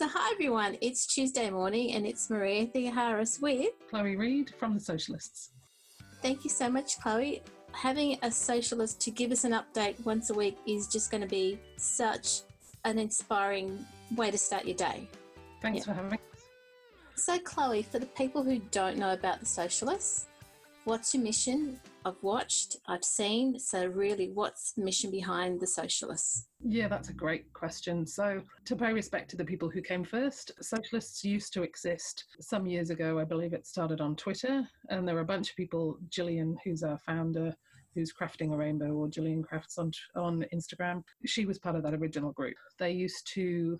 So, hi everyone, it's Tuesday morning and it's Maria Theoharis with Chloe Reid from the Sewcialists. Thank you so much, Chloe. Having a Sewcialist to give us an update once a week is just going to be such an inspiring way to start your day. Thanks yeah. for having us. So, Chloe, for the people who don't know about the Sewcialists, what's your mission? I've watched, I've seen. So, really, what's the mission behind the Sewcialists? Yeah, that's a great question. So, to pay respect to the people who came first, Sewcialists used to exist some years ago. I believe it started on Twitter, and there were a bunch of people. Gillian, who's our founder, who's crafting a rainbow, or Gillian Crafts on on Instagram. She was part of that original group. They used to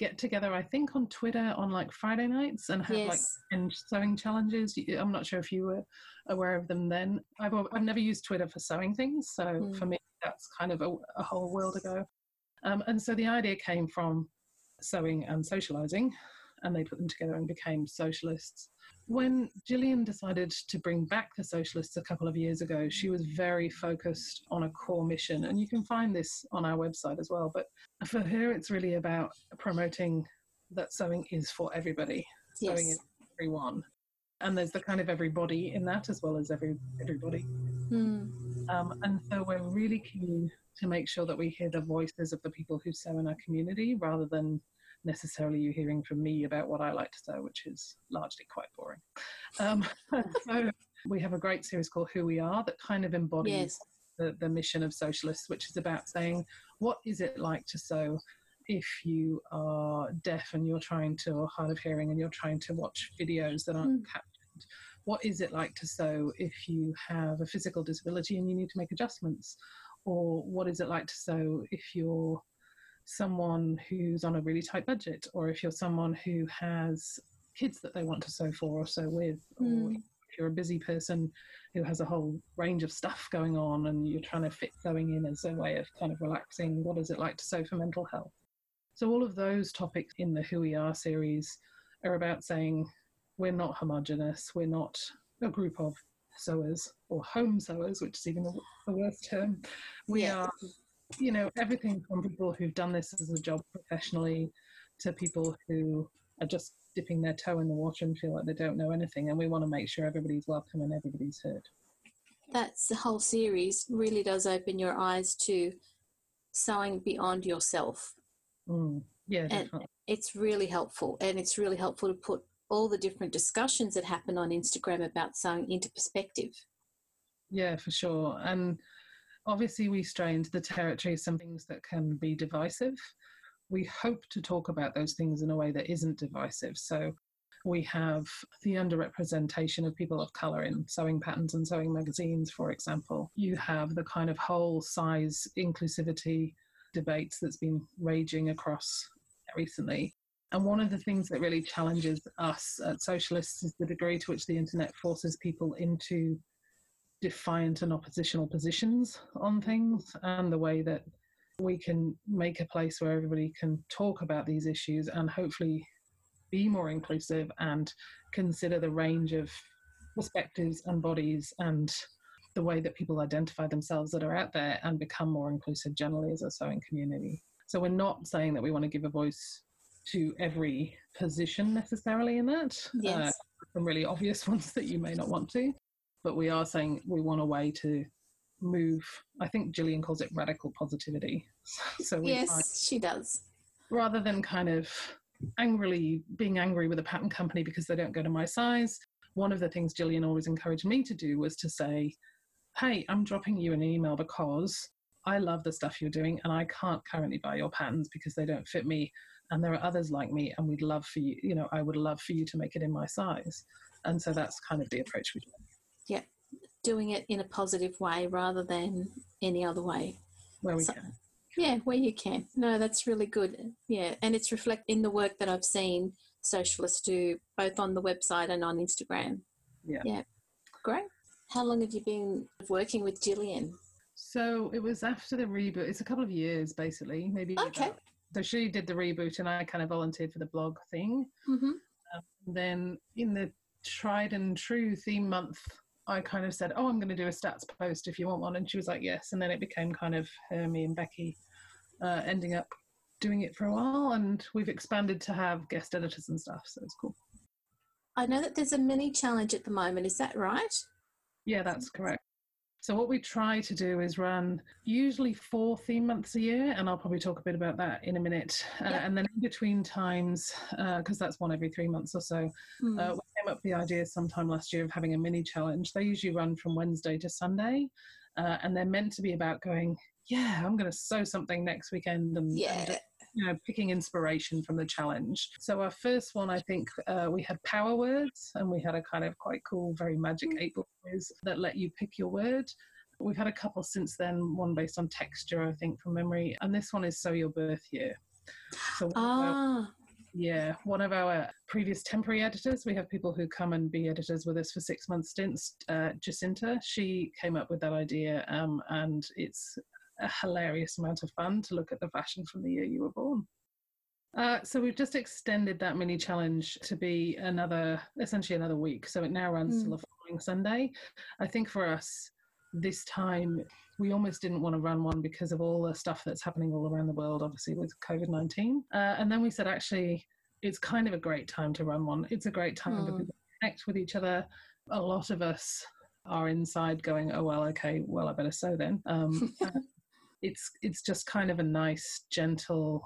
get together, I think, on Twitter on like Friday nights and have yes. like sewing challenges. I'm not sure if you were aware of them then. I've, I've never used Twitter for sewing things, so mm. for me, that's kind of a, a whole world ago. Um, and so the idea came from sewing and socializing, and they put them together and became Sewcialists. When Gillian decided to bring back the Sewcialists a couple of years ago, she was very focused on a core mission. And you can find this on our website as well. But for her, it's really about promoting that sewing is for everybody, yes. sewing is for everyone. And there's the kind of everybody in that as well as every everybody. Mm. Um, and so we're really keen to make sure that we hear the voices of the people who sew in our community rather than necessarily you hearing from me about what I like to sew, which is largely quite boring. Um, so we have a great series called Who We Are that kind of embodies yes. the, the mission of Sewcialists, which is about saying, what is it like to sew? if you are deaf and you're trying to, or hard of hearing, and you're trying to watch videos that aren't mm. captioned, what is it like to sew if you have a physical disability and you need to make adjustments? Or what is it like to sew if you're someone who's on a really tight budget, or if you're someone who has kids that they want to sew for or sew with, mm. or hmm. if you're a busy person who has a whole range of stuff going on and you're trying to fit sewing in as a way of kind of relaxing, what is it like to sew for mental health? So, all of those topics in the Who We Are series are about saying we're not homogenous, we're not a group of sewers or home sewers, which is even a, worse term. We are you know, everything from people who've done this as a job professionally to people who are just dipping their toe in the water and feel like they don't know anything. And we want to make sure everybody's welcome and everybody's heard. That's the whole series really does open your eyes to sewing beyond yourself. Mm, yeah, definitely. And it's really helpful. And it's really helpful to put all the different discussions that happen on Instagram about sewing into perspective. Yeah, for sure. And Obviously, we stray into the territory of some things that can be divisive. We hope to talk about those things in a way that isn't divisive. So, we have the underrepresentation of people of colour in sewing patterns and sewing magazines, for example. You have the kind of whole size inclusivity debates that's been raging across recently. And one of the things that really challenges us at Sewcialists is the degree to which the internet forces people into defiant and oppositional positions on things and the way that we can make a place where everybody can talk about these issues and hopefully be more inclusive and consider the range of perspectives and bodies and the way that people identify themselves that are out there and become more inclusive generally as a sewing community. So we're not saying that we want to give a voice to every position necessarily in that. Yes. Uh, some really obvious ones that you may not want to but we are saying we want a way to move. I think Gillian calls it radical positivity. so yes, she does. Rather than kind of angrily being angry with a pattern company because they don't go to my size, one of the things Gillian always encouraged me to do was to say, "Hey, I'm dropping you an email because." I love the stuff you're doing, and I can't currently buy your patterns because they don't fit me. And there are others like me, and we'd love for you, you know, I would love for you to make it in my size. And so that's kind of the approach we do yeah, doing it in a positive way rather than any other way. Where we so, can. Yeah, where you can. No, that's really good. Yeah, and it's reflected in the work that I've seen Sewcialists do both on the website and on Instagram. Yeah. Yeah. Great. How long have you been working with Gillian? So it was after the reboot. It's a couple of years, basically, maybe. Okay. About. So she did the reboot, and I kind of volunteered for the blog thing. Mm-hmm. Um, then in the tried and true theme month I kind of said, "Oh, I'm going to do a stats post if you want one," and she was like, "Yes." And then it became kind of her, me, and Becky uh, ending up doing it for a while, and we've expanded to have guest editors and stuff. So it's cool. I know that there's a mini challenge at the moment. Is that right? Yeah, that's correct. So what we try to do is run usually four theme months a year, and I'll probably talk a bit about that in a minute. Uh, And then in between times, because uh, that's one every three months or so, mm. Came up with the idea sometime last year of having a mini challenge. They usually run from Wednesday to Sunday, uh, and they're meant to be about going, yeah, I'm going to sew something next weekend and, yeah. and you know, picking inspiration from the challenge. So our first one, I think uh, we had power words, and we had a kind of quite cool, very magic mm. eight ball quiz that let you pick your word. We've had a couple since then, one based on texture, I think, from memory, and this one is Sew Your Birth Year. So ah. Yeah, one of our previous temporary editors, we have people who come and be editors with us for six month stints. Uh, Jacinta, she came up with that idea, um, and it's a hilarious amount of fun to look at the fashion from the year you were born. Uh, so we've just extended that mini challenge to be another, essentially another week. So it now runs mm. till the following Sunday. I think for us, this time we almost didn't want to run one because of all the stuff that's happening all around the world, obviously with COVID 19. Uh, and then we said, actually, it's kind of a great time to run one. It's a great time mm. to connect with each other. A lot of us are inside going, oh, well, okay, well, I better so then. Um, it's, it's just kind of a nice, gentle,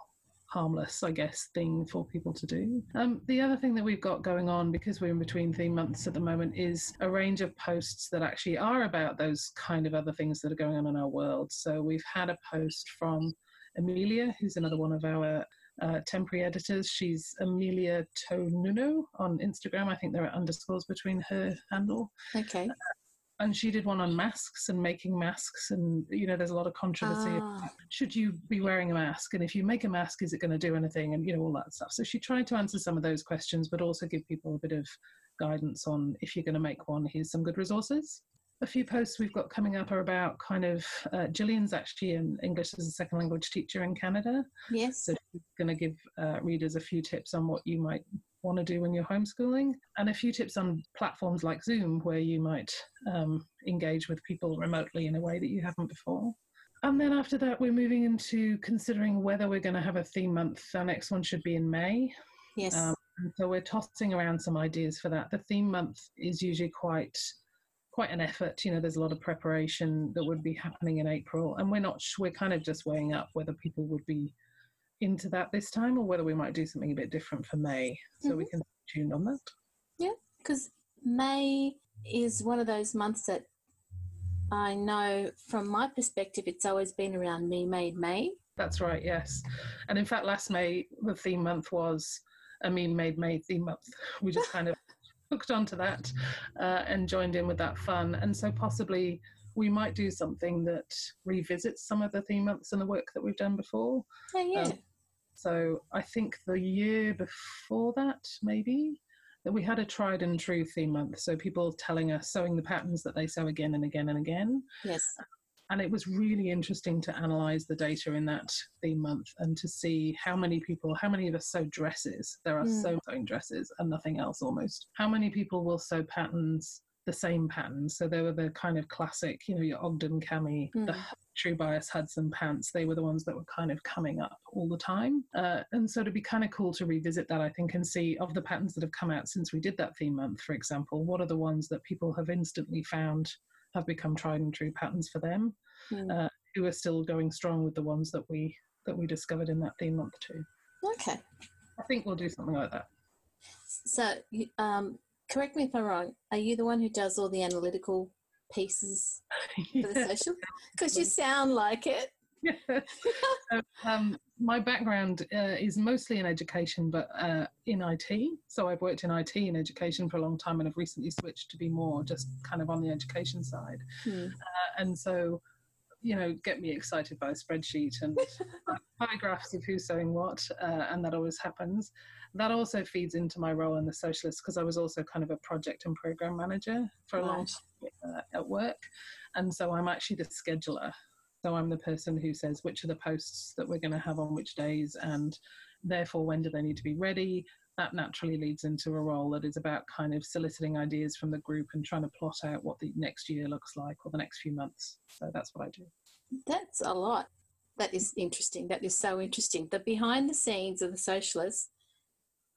harmless, I guess, thing for people to do. Um, the other thing that we've got going on, because we're in between theme months at the moment, is a range of posts that actually are about those kind of other things that are going on in our world. So we've had a post from Amelia, who's another one of our uh, temporary editors. She's Amelia Tonuno on Instagram. I think there are underscores between her handle. Okay. Uh, and she did one on masks and making masks and you know there's a lot of controversy ah. should you be wearing a mask and if you make a mask is it going to do anything and you know all that stuff so she tried to answer some of those questions but also give people a bit of guidance on if you're going to make one here's some good resources a few posts we've got coming up are about kind of uh, Gillian's actually an English as a second language teacher in Canada. Yes. So she's going to give uh, readers a few tips on what you might want to do when you're homeschooling, and a few tips on platforms like Zoom where you might um, engage with people remotely in a way that you haven't before. And then after that, we're moving into considering whether we're going to have a theme month. Our next one should be in May. Yes. Um, so we're tossing around some ideas for that. The theme month is usually quite quite an effort. You know, there's a lot of preparation that would be happening in April, and we're not. We're kind of just weighing up whether people would be into that this time or whether we might do something a bit different for May. So mm-hmm. we can tune on that. Yeah, because May is one of those months that I know from my perspective, it's always been around me made May. That's right, yes. And in fact, last May, the theme month was a me made May theme month. We just kind of hooked onto that uh, and joined in with that fun. And so possibly we might do something that revisits some of the theme months and the work that we've done before. Oh, yeah. Um, so I think the year before that, maybe, that we had a tried and true theme month. So people telling us sewing the patterns that they sew again and again and again. Yes. And it was really interesting to analyze the data in that theme month and to see how many people, how many of us sew dresses. There are mm. so sewing dresses and nothing else almost. How many people will sew patterns the same patterns. So they were the kind of classic, you know, your Ogden cami, mm. the True Bias Hudson pants. They were the ones that were kind of coming up all the time. Uh, and so to be kind of cool to revisit that, I think, and see of the patterns that have come out since we did that theme month, for example, what are the ones that people have instantly found have become tried and true patterns for them, mm. uh, who are still going strong with the ones that we that we discovered in that theme month too. Okay. I think we'll do something like that. So, um, correct me if I'm wrong, are you the one who does all the analytical pieces for the social? Because you sound like it. so, um, my background uh, is mostly in education, but uh, in IT. So I've worked in IT in education for a long time, and I've recently switched to be more just kind of on the education side. Hmm. Uh, and so you know, get me excited by a spreadsheet and pie graphs of who's saying what, uh, and that always happens. That also feeds into my role in the Sewcialist because I was also kind of a project and program manager for a long time uh, at work, and so I'm actually the scheduler. So I'm the person who says which are the posts that we're going to have on which days, and therefore when do they need to be ready, that naturally leads into a role that is about kind of soliciting ideas from the group and trying to plot out what the next year looks like or the next few months. So that's what I do. That's a lot. That is interesting. That is so interesting. The behind the scenes of the Sewcialists,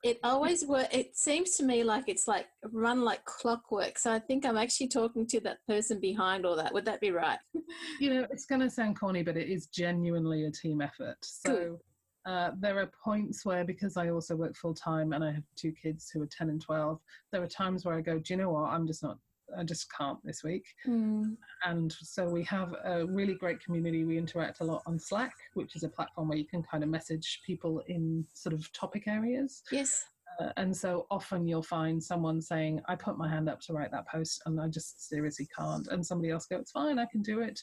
it always work. It seems to me like it's like run like clockwork. So I think I'm actually talking to that person behind all that. Would that be right? You know, it's going to sound corny, but it is genuinely a team effort. So. Uh, there are points where, because I also work full time and I have two kids who are 10 and 12, there are times where I go, Do you know what? I'm just not I just can't this week. Mm. And so we have a really great community. We interact a lot on Slack, which is a platform where you can kind of message people in sort of topic areas. Yes. Uh, and so often you'll find someone saying, I put my hand up to write that post and I just seriously can't. And somebody else goes, It's fine, I can do it.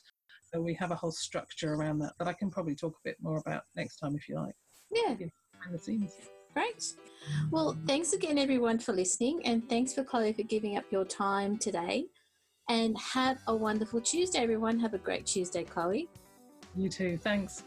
So we have a whole structure around that that I can probably talk a bit more about next time if you like. Yeah. Behind the scenes. Great. Well, thanks again, everyone, for listening. And thanks for Chloe for giving up your time today. And have a wonderful Tuesday, everyone. Have a great Tuesday, Chloe. You too. Thanks.